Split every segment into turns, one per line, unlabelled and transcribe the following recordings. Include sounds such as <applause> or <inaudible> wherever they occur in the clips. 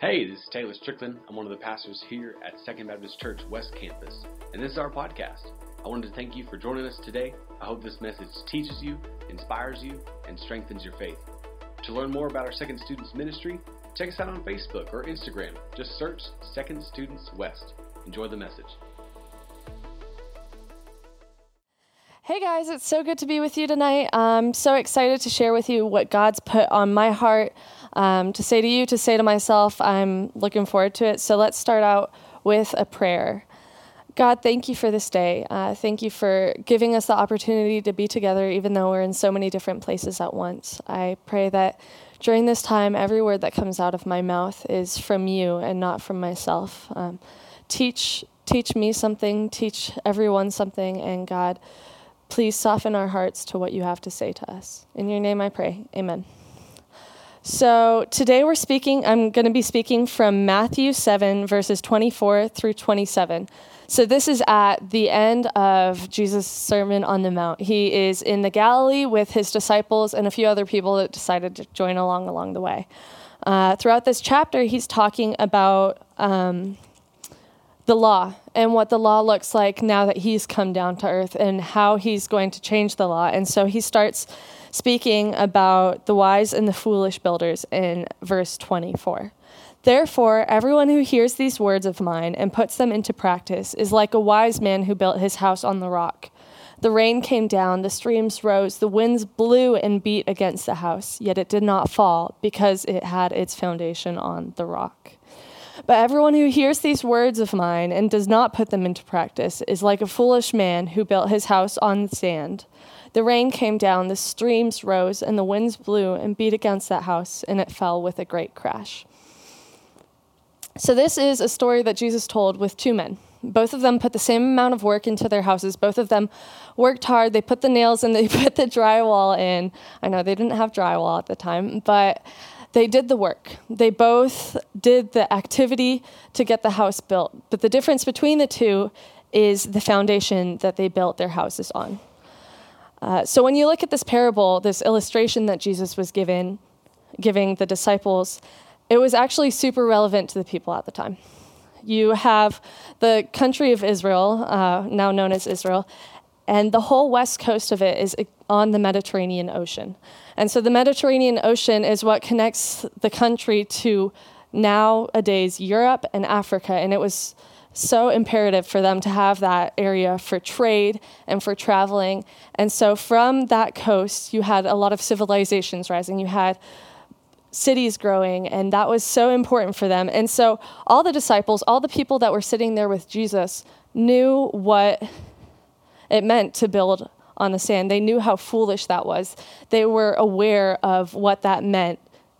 Hey, this is Taylor Strickland. I'm one of the pastors here at Second Baptist Church West Campus, and this is our podcast. I wanted to thank you for joining us today. I hope this message teaches you, inspires you, and strengthens your faith. To learn more about our Second Students Ministry, check us out on Facebook or Instagram. Just search Second Students West. Enjoy the message.
Hey guys, it's so good to be with you tonight. I'm so excited to share with you what God's put on my heart um, to say to you, to say to myself. I'm looking forward to it. So let's start out with a prayer. God, thank you for this day. Uh, thank you for giving us the opportunity to be together, even though we're in so many different places at once. I pray that during this time, every word that comes out of my mouth is from you and not from myself. Um, teach, teach me something, teach everyone something, and God, please soften our hearts to what you have to say to us. In your name I pray. Amen. So today we're speaking, I'm going to be speaking from Matthew 7, verses 24 through 27. So this is at the end of Jesus' Sermon on the Mount. He is in the Galilee with his disciples and a few other people that decided to join along along the way. Uh, throughout this chapter, he's talking about um, the law and what the law looks like now that he's come down to earth and how he's going to change the law. And so he starts speaking about the wise and the foolish builders in verse 24. Therefore, everyone who hears these words of mine and puts them into practice is like a wise man who built his house on the rock. The rain came down, the streams rose, the winds blew and beat against the house, yet it did not fall because it had its foundation on the rock. But everyone who hears these words of mine and does not put them into practice is like a foolish man who built his house on sand. The rain came down, the streams rose, and the winds blew and beat against that house, and it fell with a great crash. So, this is a story that Jesus told with two men. Both of them put the same amount of work into their houses. Both of them worked hard. They put the nails and they <laughs> put the drywall in. I know they didn't have drywall at the time, but they did the work. They both did the activity to get the house built. But the difference between the two is the foundation that they built their houses on. Uh, so when you look at this parable, this illustration that Jesus was given, giving the disciples, it was actually super relevant to the people at the time. You have the country of Israel, uh, now known as Israel, and the whole west coast of it is on the Mediterranean Ocean. And so the Mediterranean Ocean is what connects the country to nowadays Europe and Africa. And it was so imperative for them to have that area for trade and for traveling. And so from that coast, you had a lot of civilizations rising. You had cities growing, and that was so important for them. And so all the disciples, all the people that were sitting there with Jesus, knew what it meant to build on the sand. They knew how foolish that was. They were aware of what that meant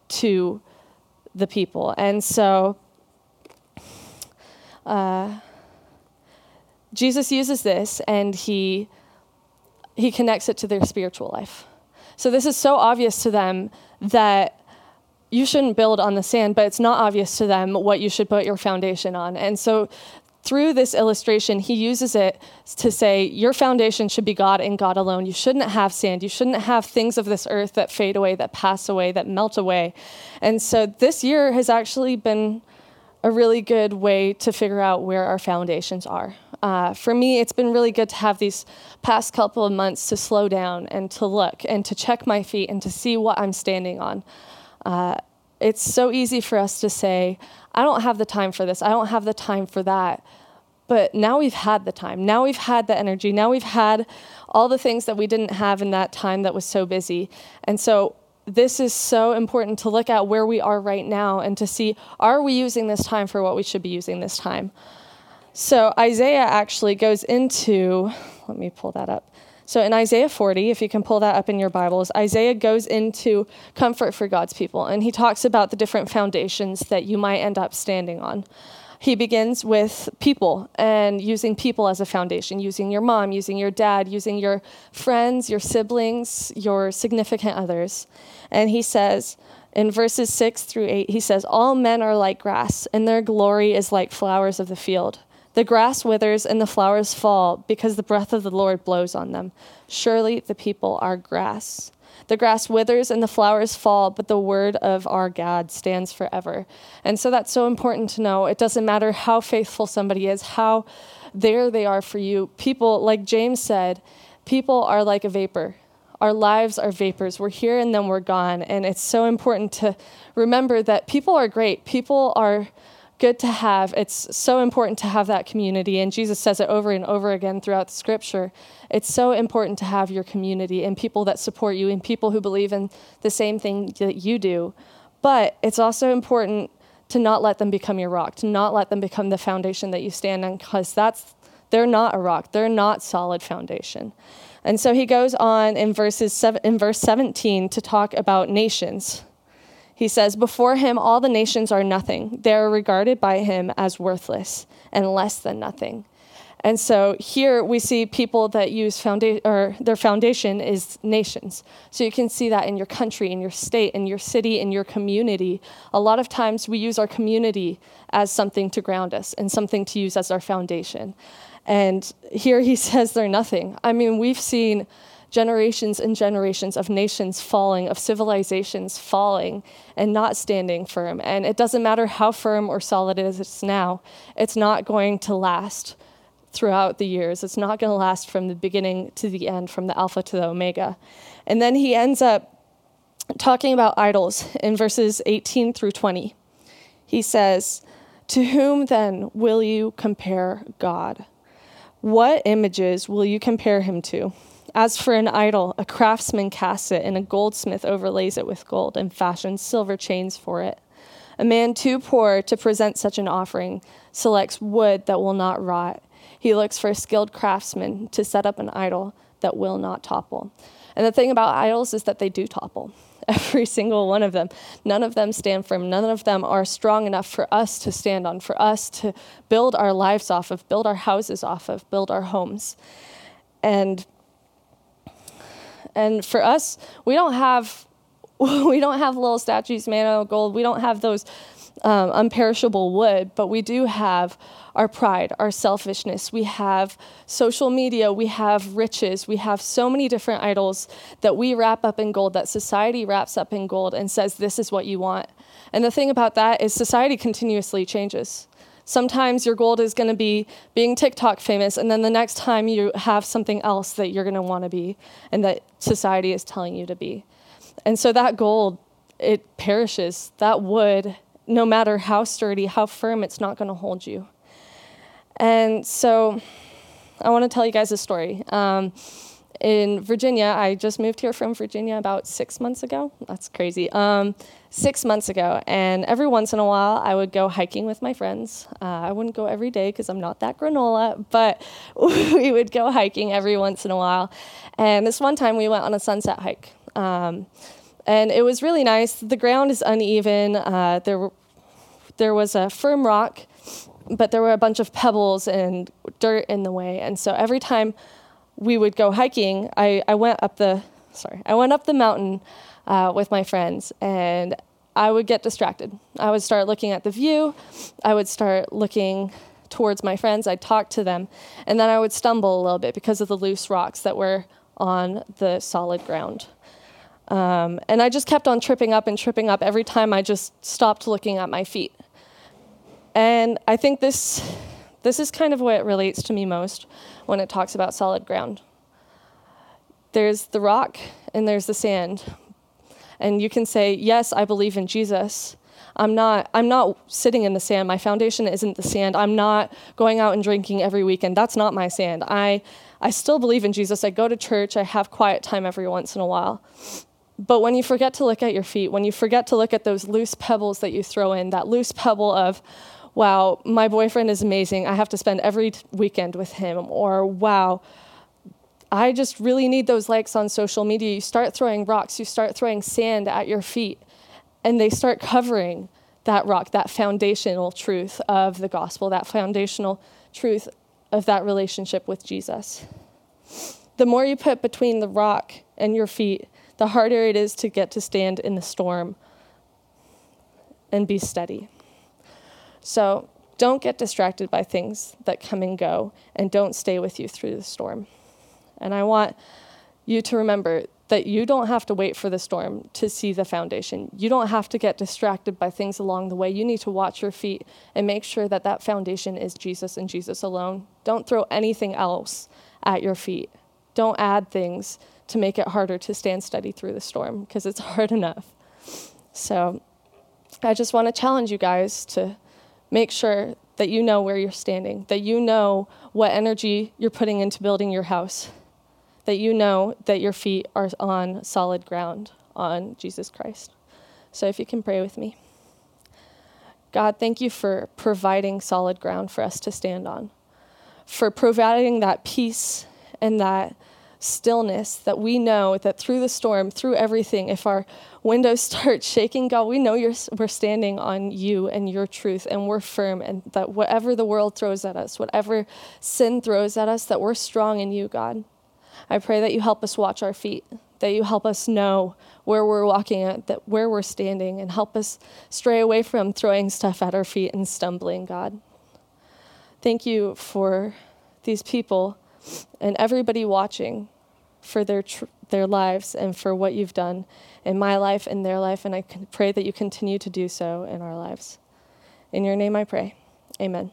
to the people. And so uh, Jesus uses this and he, he connects it to their spiritual life. So this is so obvious to them that you shouldn't build on the sand, but it's not obvious to them what you should put your foundation on. And so through this illustration, he uses it to say, Your foundation should be God and God alone. You shouldn't have sand. You shouldn't have things of this earth that fade away, that pass away, that melt away. And so this year has actually been a really good way to figure out where our foundations are. Uh, for me, it's been really good to have these past couple of months to slow down and to look and to check my feet and to see what I'm standing on. Uh, it's so easy for us to say, I don't have the time for this, I don't have the time for that. But now we've had the time. Now we've had the energy. Now we've had all the things that we didn't have in that time that was so busy. And so this is so important to look at where we are right now and to see are we using this time for what we should be using this time. So Isaiah actually goes into, let me pull that up. So in Isaiah 40, if you can pull that up in your Bibles, Isaiah goes into comfort for God's people and he talks about the different foundations that you might end up standing on. He begins with people and using people as a foundation, using your mom, using your dad, using your friends, your siblings, your significant others. And he says, in verses 6 through 8, he says, All men are like grass, and their glory is like flowers of the field. The grass withers and the flowers fall because the breath of the Lord blows on them. Surely the people are grass. The grass withers and the flowers fall, but the word of our God stands forever. And so that's so important to know. It doesn't matter how faithful somebody is, how there they are for you. People, like James said, people are like a vapor. Our lives are vapors. We're here and then we're gone. And it's so important to remember that people are great. People are good to have. It's so important to have that community. And Jesus says it over and over again throughout the scripture. It's so important to have your community and people that support you and people who believe in the same thing that you do. But it's also important to not let them become your rock, to not let them become the foundation that you stand on, because that's they're not a rock. They're not solid foundation. And so he goes on in verses in verse 17 to talk about nations. He says, Before him, all the nations are nothing. They are regarded by him as worthless and less than nothing. And so here we see people that use foundation, or their foundation is nations. So you can see that in your country, in your state, in your city, in your community. A lot of times we use our community as something to ground us and something to use as our foundation. And here he <laughs> says they're nothing. I mean, we've seen generations and generations of nations falling, of civilizations falling and not standing firm. And it doesn't matter how firm or solid it is now, it's not going to last throughout the years. It's not going to last from the beginning to the end, from the Alpha to the Omega. And then he ends up talking about idols in verses 18 through 20. He says, To whom then will you compare God? What images will you compare him to? As for an idol, a craftsman casts it, and a goldsmith overlays it with gold and fashions silver chains for it. A man too poor to present such an offering selects wood that will not rot. He looks for a skilled craftsman to set up an idol that will not topple. And the thing about idols is that they do topple. <laughs> Every single one of them. None of them stand firm. None of them are strong enough for us to stand on, for us to build our lives off of, build our houses off of, build our homes. And and for us, we don't have <laughs> we don't have little statues made out of gold. We don't have those um, unperishable wood, but we do have our pride, our selfishness. We have social media, we have riches, we have so many different idols that we wrap up in gold, that society wraps up in gold and says, This is what you want. And the thing about that is, society continuously changes. Sometimes your goal is going to be being TikTok famous, and then the next time you have something else that you're going to want to be and that society is telling you to be. And so that gold, it perishes. That wood, no matter how sturdy, how firm, it's not going to hold you. And so I want to tell you guys a story. Um, in Virginia, I just moved here from Virginia about six months ago. That's crazy. Um, six months ago, and every once in a while, I would go hiking with my friends. Uh, I wouldn't go every day because I'm not that granola, but <laughs> we would go hiking every once in a while. And this one time, we went on a sunset hike. Um, and it was really nice. The ground is uneven. Uh, there, were, there was a firm rock, but there were a bunch of pebbles and dirt in the way. And so every time we would go hiking, I, I went up the sorry, I went up the mountain uh, with my friends, and I would get distracted. I would start looking at the view. I would start looking towards my friends. I'd talk to them, and then I would stumble a little bit because of the loose rocks that were on the solid ground. Um, and I just kept on tripping up and tripping up every time I just stopped looking at my feet. And I think this, this is kind of what it relates to me most when it talks about solid ground. There's the rock and there's the sand. And you can say, Yes, I believe in Jesus. I'm not, I'm not sitting in the sand. My foundation isn't the sand. I'm not going out and drinking every weekend. That's not my sand. I, I still believe in Jesus. I go to church. I have quiet time every once in a while. But when you forget to look at your feet, when you forget to look at those loose pebbles that you throw in, that loose pebble of, wow, my boyfriend is amazing. I have to spend every weekend with him. Or, wow, I just really need those likes on social media. You start throwing rocks, you start throwing sand at your feet, and they start covering that rock, that foundational truth of the gospel, that foundational truth of that relationship with Jesus. The more you put between the rock and your feet, the harder it is to get to stand in the storm and be steady. So don't get distracted by things that come and go, and don't stay with you through the storm. And I want you to remember that you don't have to wait for the storm to see the foundation. You don't have to get distracted by things along the way. You need to watch your feet and make sure that that foundation is Jesus and Jesus alone. Don't throw anything else at your feet. Don't add things to make it harder to stand steady through the storm because it's <laughs> hard enough. So I just want to challenge you guys to make sure that you know where you're standing, that you know what energy you're putting into building your house, that you know that your feet are on solid ground on Jesus Christ. So if you can pray with me. God, thank you for providing solid ground for us to stand on, for providing that peace and that stillness that we know that through the storm, through everything, if our windows <laughs> start shaking, God, we know we're standing on you and your truth, and we're firm, and that whatever the world throws at us, whatever sin throws at us, that we're strong in you, God. I pray that you help us watch our feet, that you help us know where we're walking at, that where we're standing, and help us stray away from throwing stuff at our feet and stumbling, God. Thank you for these people and everybody watching for their tr- their lives and for what you've done in my life and their life and I pray that you continue to do so in our lives. In your name I pray. Amen.